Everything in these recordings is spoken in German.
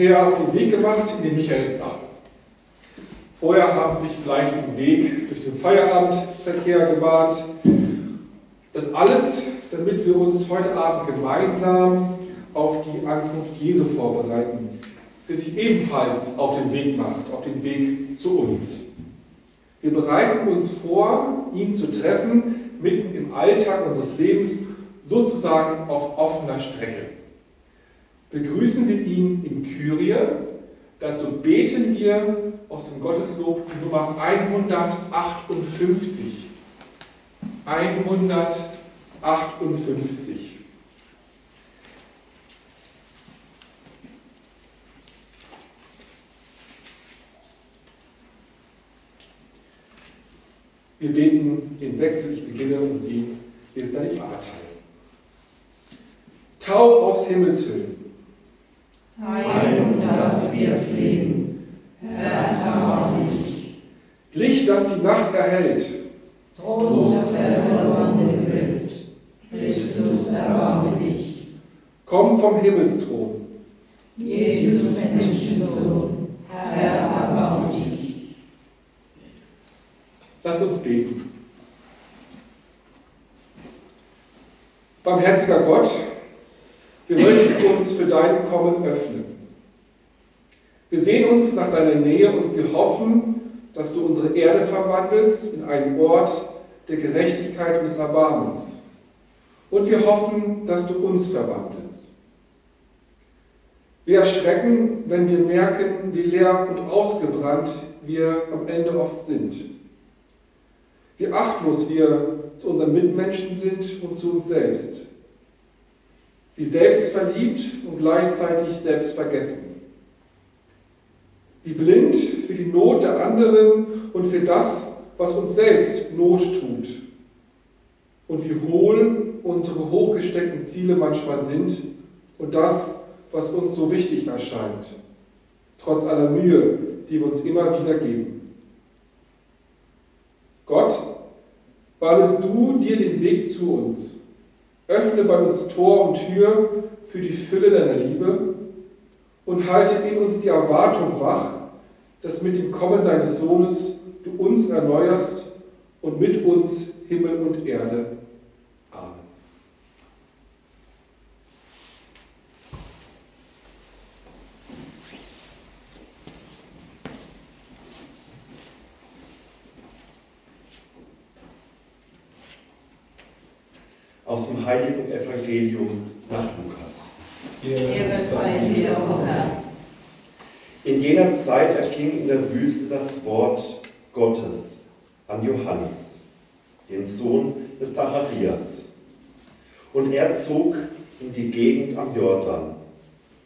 her auf den Weg gemacht in den Michaelssaal. Vorher haben sie sich vielleicht den Weg durch den Feierabendverkehr gewahrt. Das alles, damit wir uns heute Abend gemeinsam auf die Ankunft Jesu vorbereiten, der sich ebenfalls auf den Weg macht, auf den Weg zu uns. Wir bereiten uns vor, ihn zu treffen, mitten im Alltag unseres Lebens, sozusagen auf offener Strecke. Nummer 158. 158. Wir beten den Wechsel, ich beginne und Sie lesen dann die A-Teil. Tau aus Himmelshöhen. Heil, um das wir flehen, erbarme dich. Licht, das die Nacht erhält. Trost der verlorenen Welt. Christus, erbarme dich. Komm vom Himmelsthron. Jesus, Menschensohn, Herr, erbarme dich. Lasst uns beten. Barmherziger Gott, wir möchten uns für dein Kommen öffnen. Wir sehen uns nach deiner Nähe und wir hoffen, dass du unsere Erde verwandelst in einen Ort der Gerechtigkeit und des Erbarmens. Und wir hoffen, dass du uns verwandelst. Wir erschrecken, wenn wir merken, wie leer und ausgebrannt wir am Ende oft sind. Wie achtlos wir zu unseren Mitmenschen sind und zu uns selbst. Wie selbstverliebt und gleichzeitig selbstvergessen wie blind für die Not der anderen und für das, was uns selbst Not tut. Und wie hohl unsere hochgesteckten Ziele manchmal sind und das, was uns so wichtig erscheint, trotz aller Mühe, die wir uns immer wieder geben. Gott, bahne du dir den Weg zu uns. Öffne bei uns Tor und Tür für die Fülle deiner Liebe und halte in uns die Erwartung wach, dass mit dem Kommen deines Sohnes du uns erneuerst und mit uns Himmel und Erde. Amen. Aus dem heiligen Evangelium nach Lukas. Ehre sei dir, o Herr. In jener Zeit erging in der Wüste das Wort Gottes an Johannes, den Sohn des Zacharias. Und er zog in die Gegend am Jordan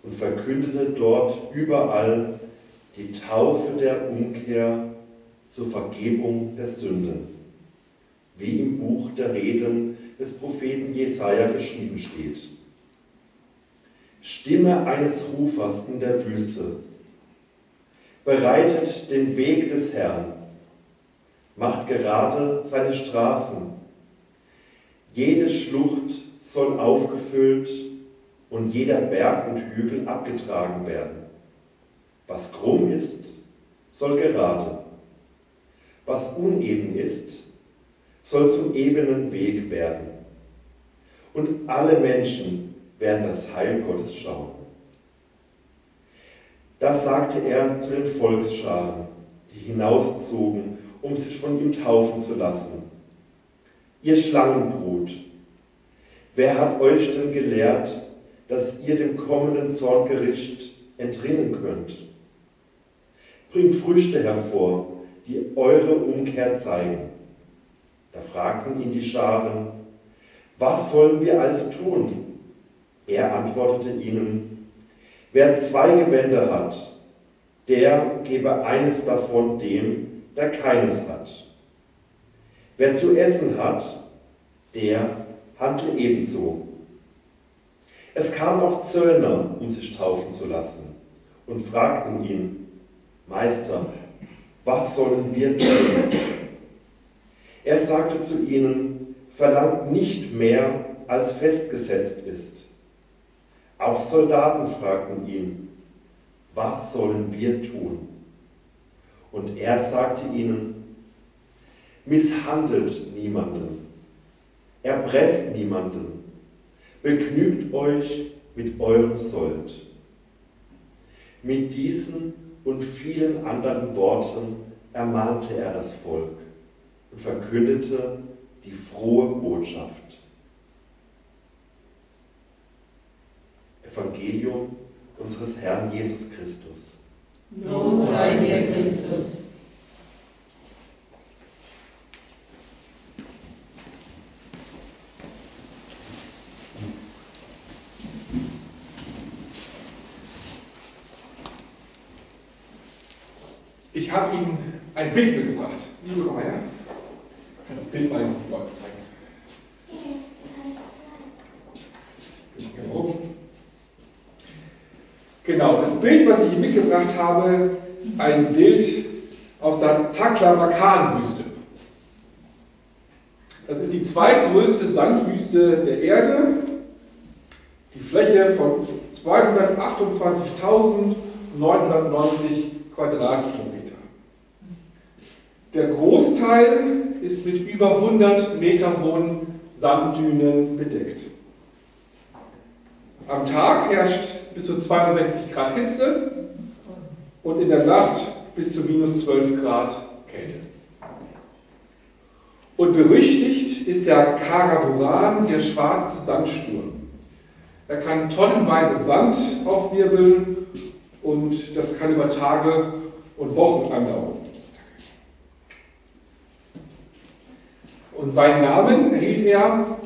und verkündete dort überall die Taufe der Umkehr zur Vergebung der Sünden, wie im Buch der Reden des Propheten Jesaja geschrieben steht. Stimme eines Rufers in der Wüste. Bereitet den Weg des Herrn, macht gerade seine Straßen. Jede Schlucht soll aufgefüllt und jeder Berg und Hügel abgetragen werden. Was krumm ist, soll gerade. Was uneben ist, soll zum ebenen Weg werden. Und alle Menschen werden das Heil Gottes schauen. Das sagte er zu den Volksscharen, die hinauszogen, um sich von ihm taufen zu lassen. Ihr Schlangenbrut, wer hat euch denn gelehrt, dass ihr dem kommenden Zorngericht entrinnen könnt? Bringt Früchte hervor, die eure Umkehr zeigen. Da fragten ihn die Scharen, was sollen wir also tun? Er antwortete ihnen, wer zwei Gewänder hat, der gebe eines davon dem, der keines hat. Wer zu essen hat, der handle ebenso. Es kamen auch Zöllner, um sich taufen zu lassen, und fragten ihn, Meister, was sollen wir tun? Er sagte zu ihnen, verlangt nicht mehr, als festgesetzt ist. Auch Soldaten fragten ihn, was sollen wir tun? Und er sagte ihnen, misshandelt niemanden, erpresst niemanden, begnügt euch mit eurem Sold. Mit diesen und vielen anderen Worten ermahnte er das Volk und verkündete die frohe Botschaft. Evangelium unseres Herrn Jesus Christus. Lob sei dir, Christus. Ich habe Ihnen ein Bild mitgebracht. Liebe Meier, kannst das Bild mal den Leuten zeigen. Genau. Genau, das Bild, was ich Ihnen mitgebracht habe, ist ein Bild aus der Taklamakan-Wüste. Das ist die zweitgrößte Sandwüste der Erde. Die Fläche von 228.990 Quadratkilometer. Der Großteil ist mit über 100 Meter hohen Sanddünen bedeckt. Am Tag herrscht bis zu 62 Grad Hitze und in der Nacht bis zu minus 12 Grad Kälte. Und berüchtigt ist der Karaburan, der schwarze Sandsturm. Er kann tonnenweise Sand aufwirbeln und das kann über Tage und Wochen andauern. Und seinen Namen erhielt er,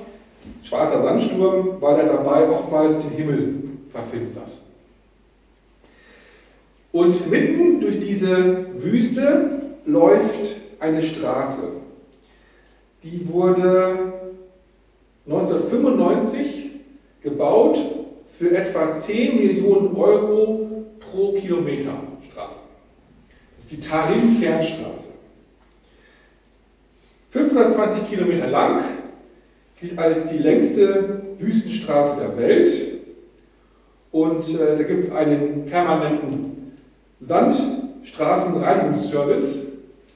schwarzer Sandsturm, weil er dabei oftmals den Himmel verfinstert. Und mitten durch diese Wüste läuft eine Straße. Die wurde 1995 gebaut für etwa 10 Millionen Euro pro Kilometer Straße. Das ist die Tarim-Fernstraße. 520 Kilometer lang, gilt als die längste Wüstenstraße der Welt. Und äh, da gibt es einen permanenten Sandstraßenreinigungsservice.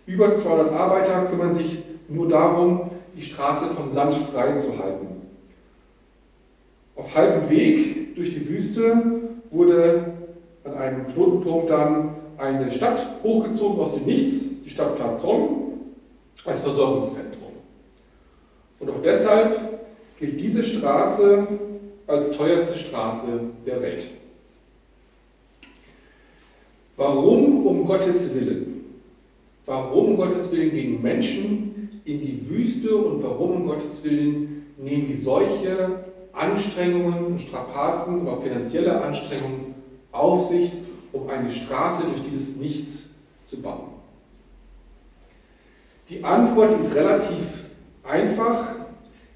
Über 200 Arbeiter kümmern sich nur darum, die Straße von Sand frei zu halten. Auf halbem Weg durch die Wüste wurde an einem Knotenpunkt dann eine Stadt hochgezogen aus dem Nichts, die Stadt Tazon, als Versorgungszentrum. Und auch deshalb gilt diese Straße als teuerste Straße der Welt. Warum um Gottes Willen? Warum um Gottes Willen gegen Menschen in die Wüste und warum um Gottes Willen nehmen die solche Anstrengungen, Strapazen auch finanzielle Anstrengungen auf sich, um eine Straße durch dieses Nichts zu bauen? Die Antwort ist relativ einfach.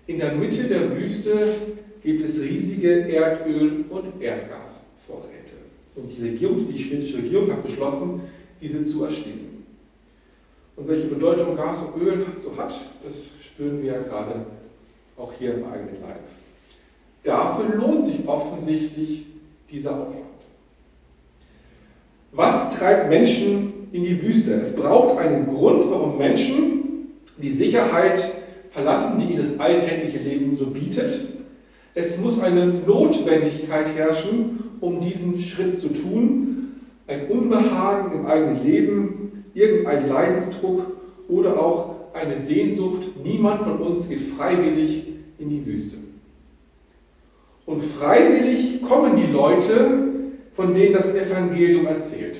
In der Mitte der Wüste gibt es riesige Erdöl- und Erdgasvorräte. Und die Regierung, die chinesische Regierung hat beschlossen, diese zu erschließen. Und welche Bedeutung Gas und Öl so hat, das spüren wir ja gerade auch hier im eigenen Leib. Dafür lohnt sich offensichtlich dieser Aufwand. Was treibt Menschen in die Wüste? Es braucht einen Grund, warum Menschen die Sicherheit verlassen, die ihnen das alltägliche Leben so bietet. Es muss eine Notwendigkeit herrschen, um diesen Schritt zu tun. Ein Unbehagen im eigenen Leben, irgendein Leidensdruck oder auch eine Sehnsucht. Niemand von uns geht freiwillig in die Wüste. Und freiwillig kommen die Leute, von denen das Evangelium erzählt.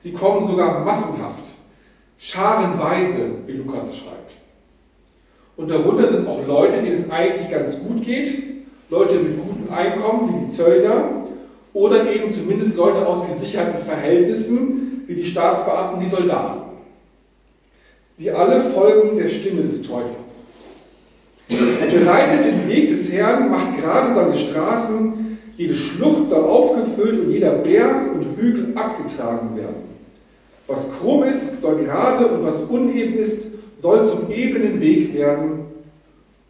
Sie kommen sogar massenhaft, scharenweise, wie Lukas schreibt. Und darunter sind auch Leute, denen es eigentlich ganz gut geht, Leute mit gutem Einkommen, wie die Zöllner, oder eben zumindest Leute aus gesicherten Verhältnissen, wie die Staatsbeamten, die Soldaten. Sie alle folgen der Stimme des Täufers. Er bereitet den Weg des Herrn, macht gerade seine Straßen, jede Schlucht soll aufgefüllt und jeder Berg und Hügel abgetragen werden. Was krumm ist, soll gerade und was uneben ist, soll zum ebenen Weg werden.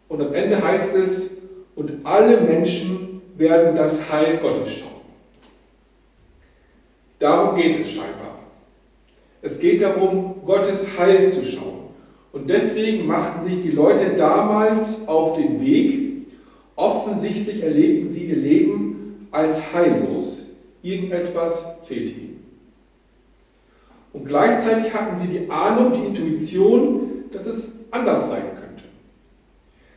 Und am Ende heißt es, und alle Menschen werden das Heil Gottes schauen. Darum geht es scheinbar. Es geht darum, Gottes Heil zu schauen. Und deswegen machten sich die Leute damals auf den Weg. Offensichtlich erlebten sie ihr Leben als heillos. Irgendetwas fehlt ihnen. Und gleichzeitig hatten sie die Ahnung, die Intuition, dass es anders sein könnte.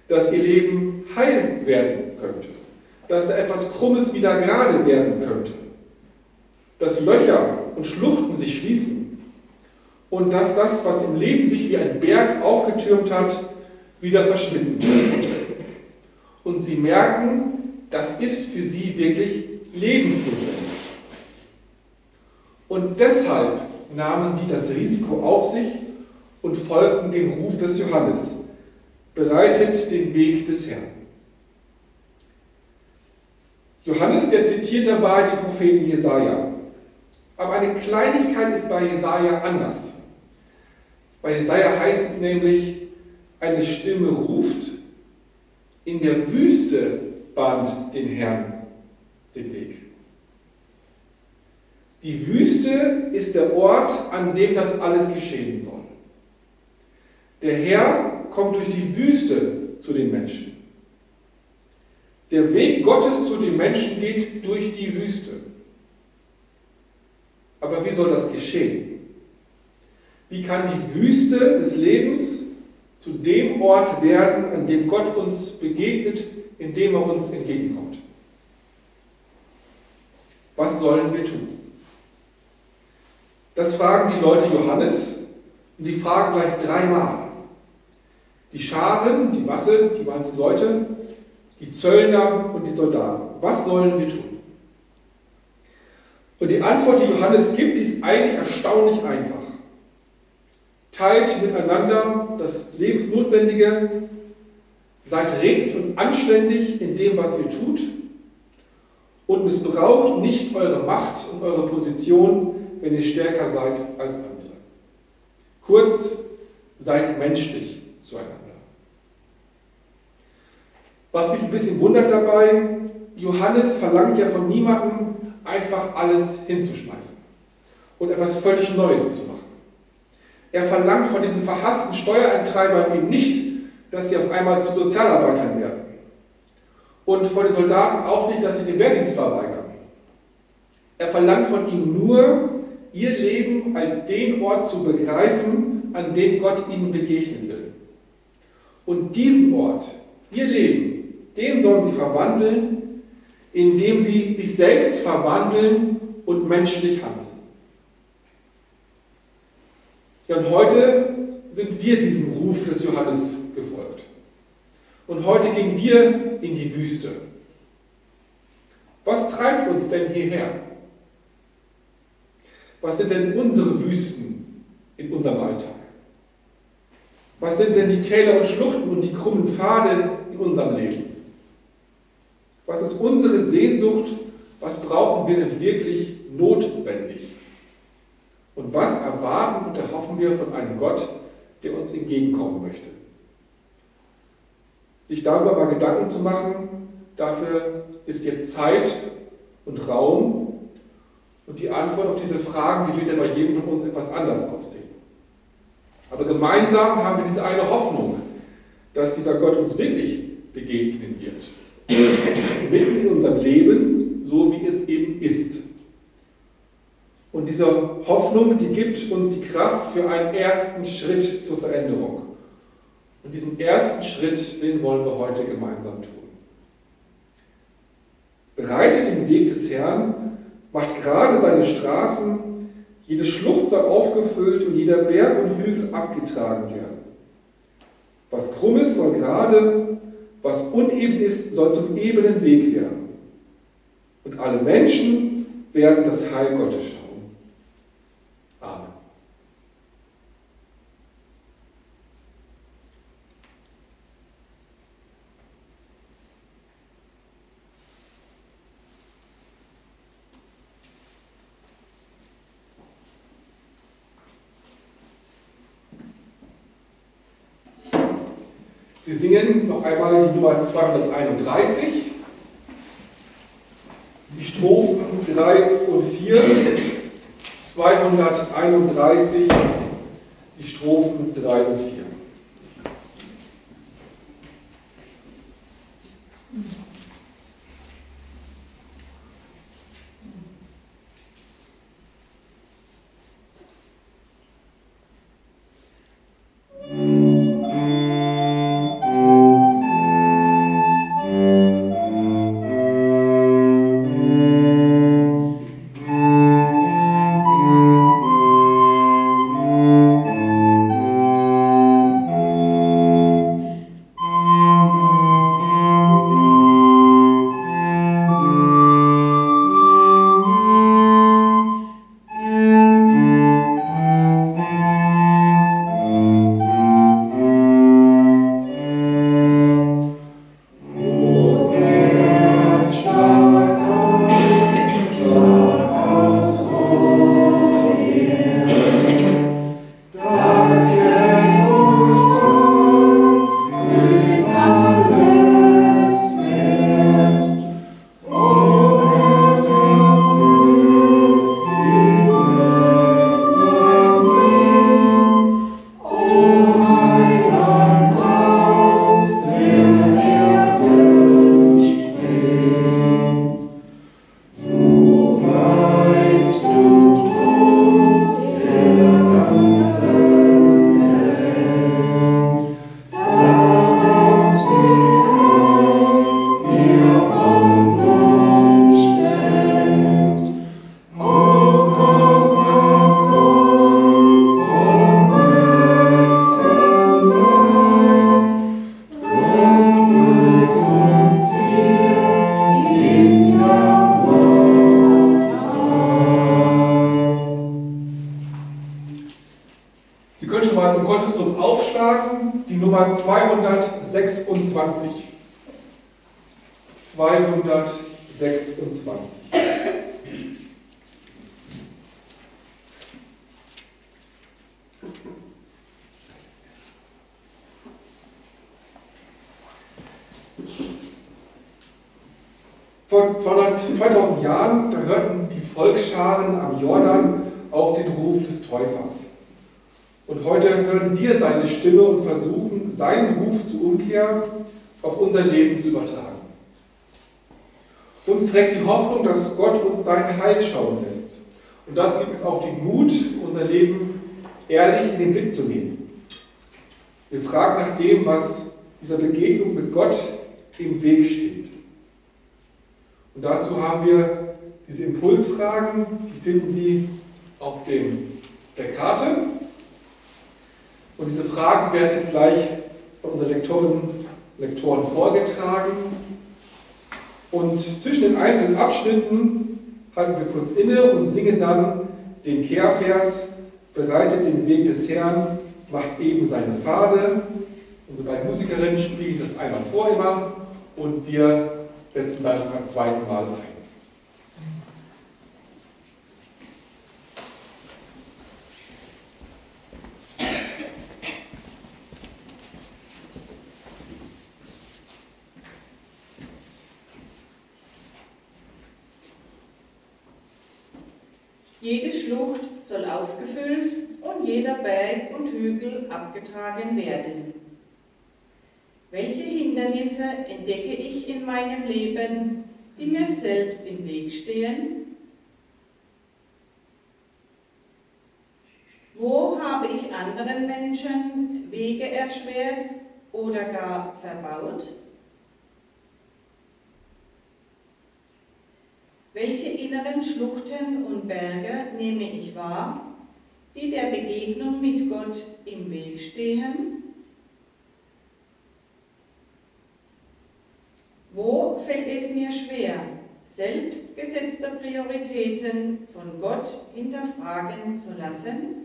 Dass ihr Leben heil werden könnte. Dass da etwas Krummes wieder gerade werden könnte dass Löcher und Schluchten sich schließen und dass das, was im Leben sich wie ein Berg aufgetürmt hat, wieder verschwinden wird. Und sie merken, das ist für sie wirklich lebensnotwendig. Und deshalb nahmen sie das Risiko auf sich und folgten dem Ruf des Johannes. Bereitet den Weg des Herrn. Johannes, der zitiert dabei den Propheten Jesaja. Aber eine Kleinigkeit ist bei Jesaja anders. Bei Jesaja heißt es nämlich, eine Stimme ruft, in der Wüste bahnt den Herrn den Weg. Die Wüste ist der Ort, an dem das alles geschehen soll. Der Herr kommt durch die Wüste zu den Menschen. Der Weg Gottes zu den Menschen geht durch die Wüste. Aber wie soll das geschehen? Wie kann die Wüste des Lebens zu dem Ort werden, an dem Gott uns begegnet, in dem er uns entgegenkommt? Was sollen wir tun? Das fragen die Leute Johannes und sie fragen gleich dreimal. Die Scharen, die Masse, die ganzen Leute, die Zöllner und die Soldaten. Was sollen wir tun? Und die Antwort, die Johannes gibt, die ist eigentlich erstaunlich einfach. Teilt miteinander das Lebensnotwendige, seid redlich und anständig in dem, was ihr tut und missbraucht nicht eure Macht und eure Position, wenn ihr stärker seid als andere. Kurz, seid menschlich zueinander. Was mich ein bisschen wundert dabei, Johannes verlangt ja von niemandem, einfach alles hinzuschmeißen und etwas völlig Neues zu machen. Er verlangt von diesen verhassten Steuereintreibern eben nicht, dass sie auf einmal zu Sozialarbeitern werden. Und von den Soldaten auch nicht, dass sie den Wehrdienst verweigern. Er verlangt von ihnen nur, ihr Leben als den Ort zu begreifen, an dem Gott ihnen begegnen will. Und diesen Ort, ihr Leben, den sollen sie verwandeln indem sie sich selbst verwandeln und menschlich handeln. Und heute sind wir diesem Ruf des Johannes gefolgt. Und heute gehen wir in die Wüste. Was treibt uns denn hierher? Was sind denn unsere Wüsten in unserem Alltag? Was sind denn die Täler und Schluchten und die krummen Pfade in unserem Leben? Was ist unsere Sehnsucht? Was brauchen wir denn wirklich notwendig? Was erwarten und erhoffen wir von einem Gott, der uns entgegenkommen möchte? Sich darüber mal Gedanken zu machen, dafür ist jetzt Zeit und Raum. Und die Antwort auf diese Fragen, die wird ja bei jedem von uns etwas anders aussehen. Aber gemeinsam haben wir diese eine Hoffnung, dass dieser Gott uns wirklich begegnen wird. Mitten in unserem Leben, so wie es eben ist. Und diese Hoffnung, die gibt uns die Kraft für einen ersten Schritt zur Veränderung. Und diesen ersten Schritt, den wollen wir heute gemeinsam tun. Bereitet den Weg des Herrn, macht gerade seine Straßen, jede Schlucht soll aufgefüllt und jeder Berg und Hügel abgetragen werden. Was krumm ist, soll gerade, was uneben ist, soll zum ebenen Weg werden. Und alle Menschen werden das Heil Gottes schauen. Singen noch einmal die Nummer 231, die Strophen 3 und 4, 231, die Strophen 3 und 4. uns sein Heil schauen lässt. Und das gibt uns auch den Mut, unser Leben ehrlich in den Blick zu nehmen. Wir fragen nach dem, was dieser Begegnung mit Gott im Weg steht. Und dazu haben wir diese Impulsfragen, die finden Sie auf dem, der Karte. Und diese Fragen werden jetzt gleich von unseren Lektorinnen und Lektoren vorgetragen. Und zwischen den einzelnen Abschnitten halten wir kurz inne und singen dann den Kehrvers, bereitet den Weg des Herrn, macht eben seine Pfade. Unsere beiden Musikerinnen spielen das einmal vor immer und wir setzen dann beim zweiten Mal ein. Jede Schlucht soll aufgefüllt und jeder Berg und Hügel abgetragen werden. Welche Hindernisse entdecke ich in meinem Leben, die mir selbst im Weg stehen? Wo habe ich anderen Menschen Wege erschwert oder gar verbaut? Welche inneren Schluchten und Berge nehme ich wahr, die der Begegnung mit Gott im Weg stehen? Wo fällt es mir schwer, selbstgesetzte Prioritäten von Gott hinterfragen zu lassen?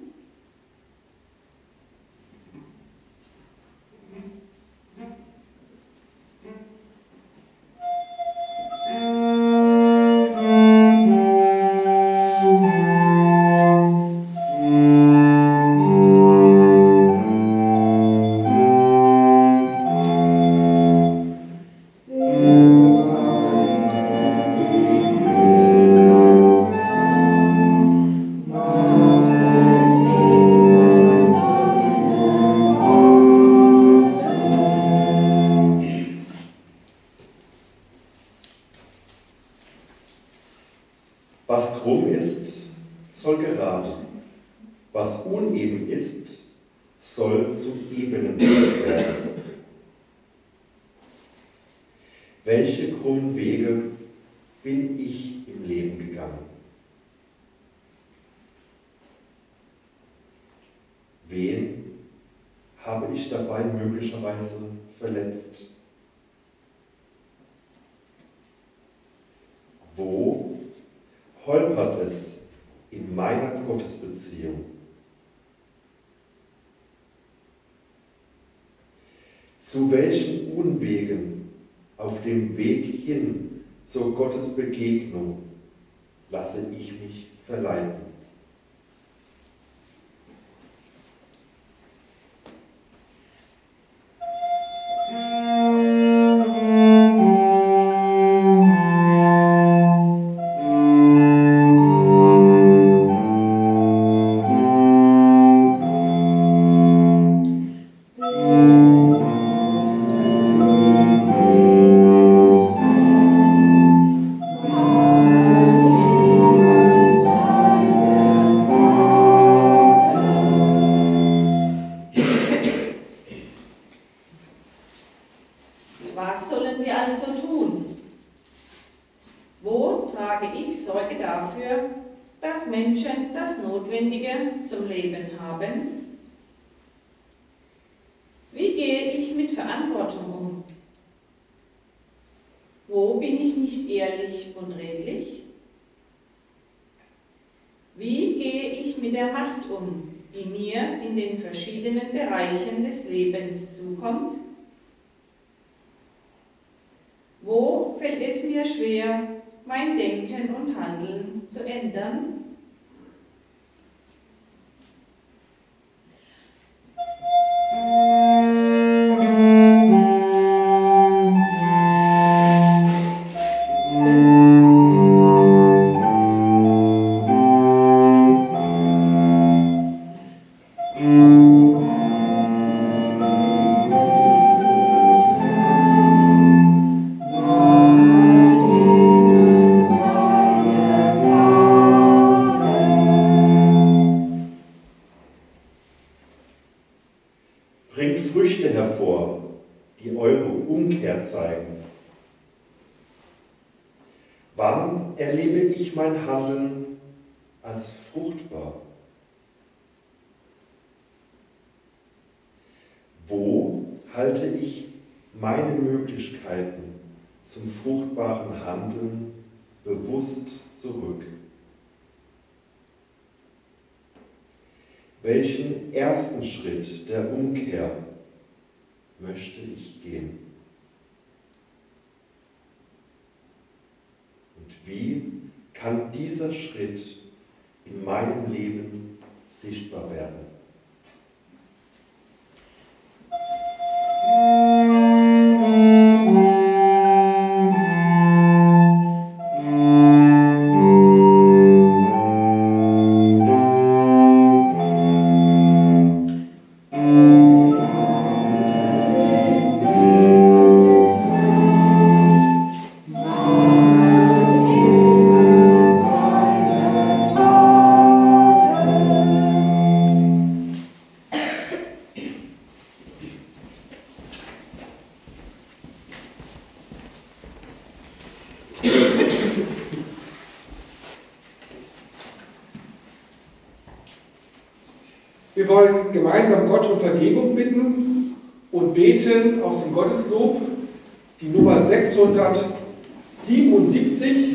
Bin ich im Leben gegangen? Wen habe ich dabei möglicherweise verletzt? Wo holpert es in meiner Gottesbeziehung? Zu welchen Unwegen auf dem Weg hin zur Gottesbegegnung lasse ich mich verleiten? Trage ich Sorge dafür, dass Menschen das Notwendige zum Leben haben? Wie gehe ich mit Verantwortung um? Wo bin ich nicht ehrlich und redlich? Wie gehe ich mit der Macht um, die mir in den verschiedenen Bereichen des Lebens zukommt? Wo fällt es mir schwer, mein Denken und Handeln zu ändern? Handeln als fruchtbar? Wo halte ich meine Möglichkeiten zum fruchtbaren Handeln bewusst zurück? Welchen ersten Schritt der Umkehr möchte ich gehen? Und wie kann dieser Schritt in meinem Leben sichtbar werden? Wir wollen gemeinsam Gott um Vergebung bitten und beten aus dem Gotteslob die Nummer 677,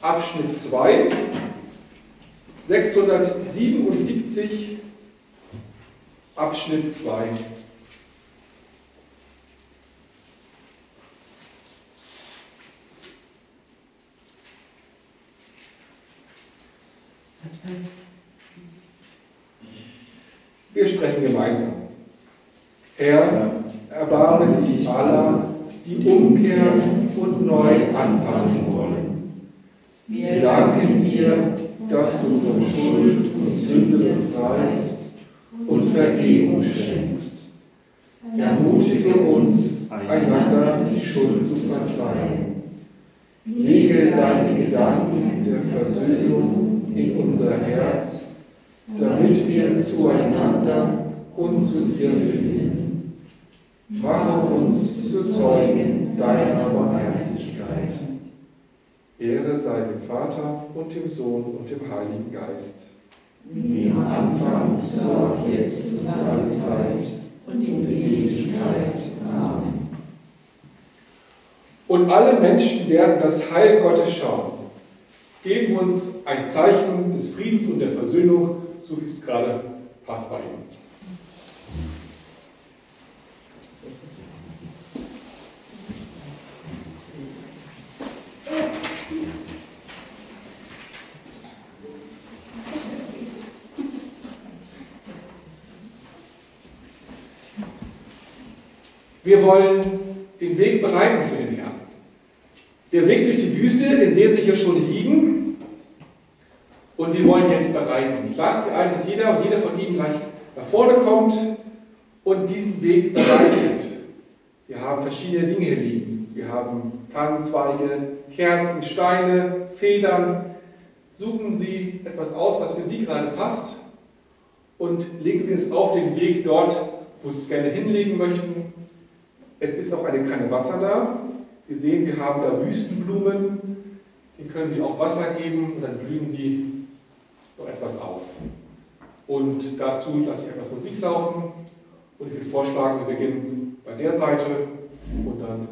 Abschnitt 2. 677, Abschnitt 2. Wir sprechen gemeinsam. Herr, erbarme dich aller, die umkehren und neu anfangen wollen. Wir danken dir, dass du von Schuld und Sünde befreist und Vergebung schenkst. Ermutige uns, einander die Schuld zu verzeihen. Lege deine Gedanken der Versöhnung in unser Herz, damit wir zueinander und zu dir finden. Mache uns zu Zeugen deiner Barmherzigkeit. Ehre sei dem Vater und dem Sohn und dem Heiligen Geist. Wie am Anfang, so auch jetzt und alle Zeit und in Ewigkeit. Amen. Und alle Menschen werden das Heil Gottes schauen. Geben uns ein Zeichen des Friedens und der Versöhnung, so wie es gerade passt bei Ihnen. Wir wollen den Weg bereiten für den Herrn. Der Weg durch die Wüste, den sehen Sie hier schon liegen. Und wir wollen jetzt bereiten. Ich lade Sie ein, dass jeder und jeder von Ihnen gleich nach vorne kommt und diesen Weg bereitet. Wir haben verschiedene Dinge hier liegen. Wir haben Tannenzweige, Kerzen, Steine, Federn. Suchen Sie etwas aus, was für Sie gerade passt und legen Sie es auf den Weg dort, wo Sie es gerne hinlegen möchten. Es ist auch eine Kanne Wasser da. Sie sehen, wir haben da Wüstenblumen. Die können Sie auch Wasser geben und dann blühen sie etwas auf. Und dazu lasse ich etwas Musik laufen und ich würde vorschlagen, wir beginnen bei der Seite und dann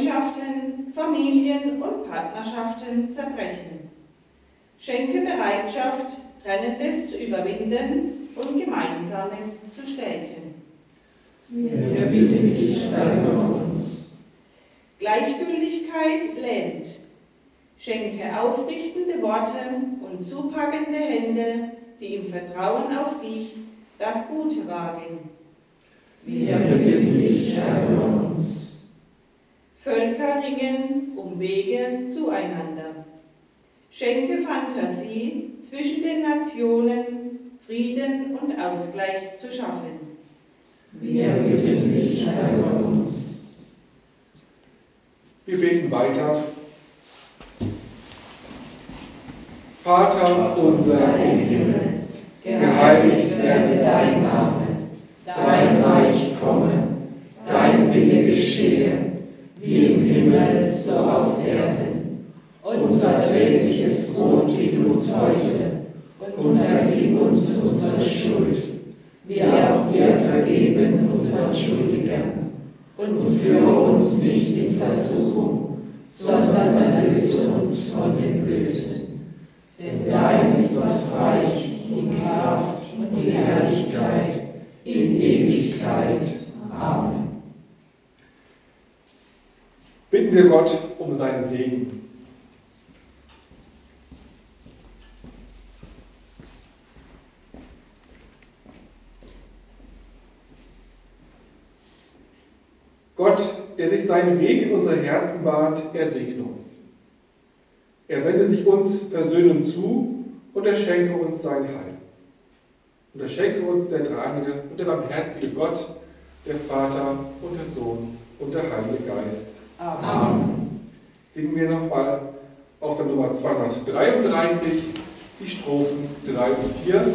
Freundschaften, Familien und Partnerschaften zerbrechen. Schenke Bereitschaft, Trennendes zu überwinden und Gemeinsames zu stärken. Wir bitten dich, erhöre uns. Gleichgültigkeit lähmt. Schenke aufrichtende Worte und zupackende Hände, die im Vertrauen auf dich das Gute wagen. Wir bitten dich, erhöre uns. Völker ringen um Wege zueinander. Schenke Fantasie, zwischen den Nationen Frieden und Ausgleich zu schaffen. Wir bitten dich, erhöre uns. Wir beten weiter. Vater unser im Himmel, Geheiligt werde dein Name, dein Reich komme, dein Wille geschehe, wie im Himmel so auf Erden. Unser tägliches Brot gib uns heute und vergib uns unsere Schuld, wie auch wir vergeben unseren Schuldigern. Und führe uns nicht in Versuchung, sondern erlöse uns von dem Bösen. Denn dein ist das Reich, die Kraft und die Herrlichkeit in Ewigkeit. Amen. Bitten wir Gott um seinen Segen. Gott, der sich seinen Weg in unser Herzen bahnt, er segne uns. Er wende sich uns versöhnend zu und er schenke uns sein Heil. Und er schenke uns der dreieinige und der barmherzige Gott, der Vater und der Sohn und der Heilige Geist. Amen. Singen wir nochmal aus der Nummer 233 die Strophen 3 und 4.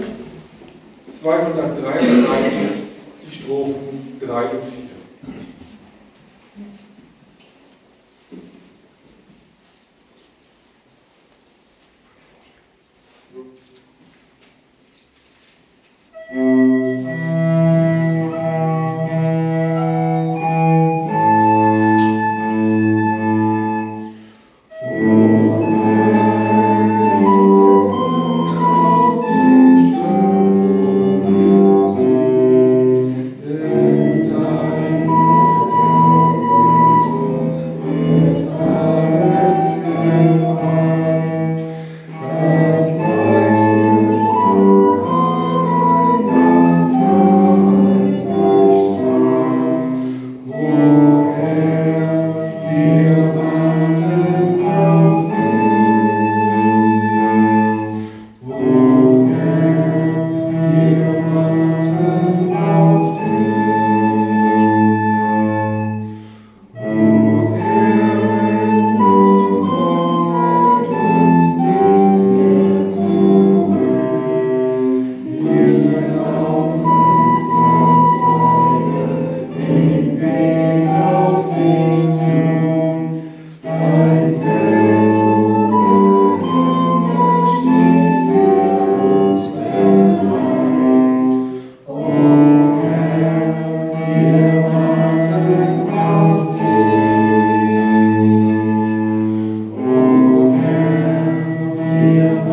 233 die Strophen 3 und 4. Am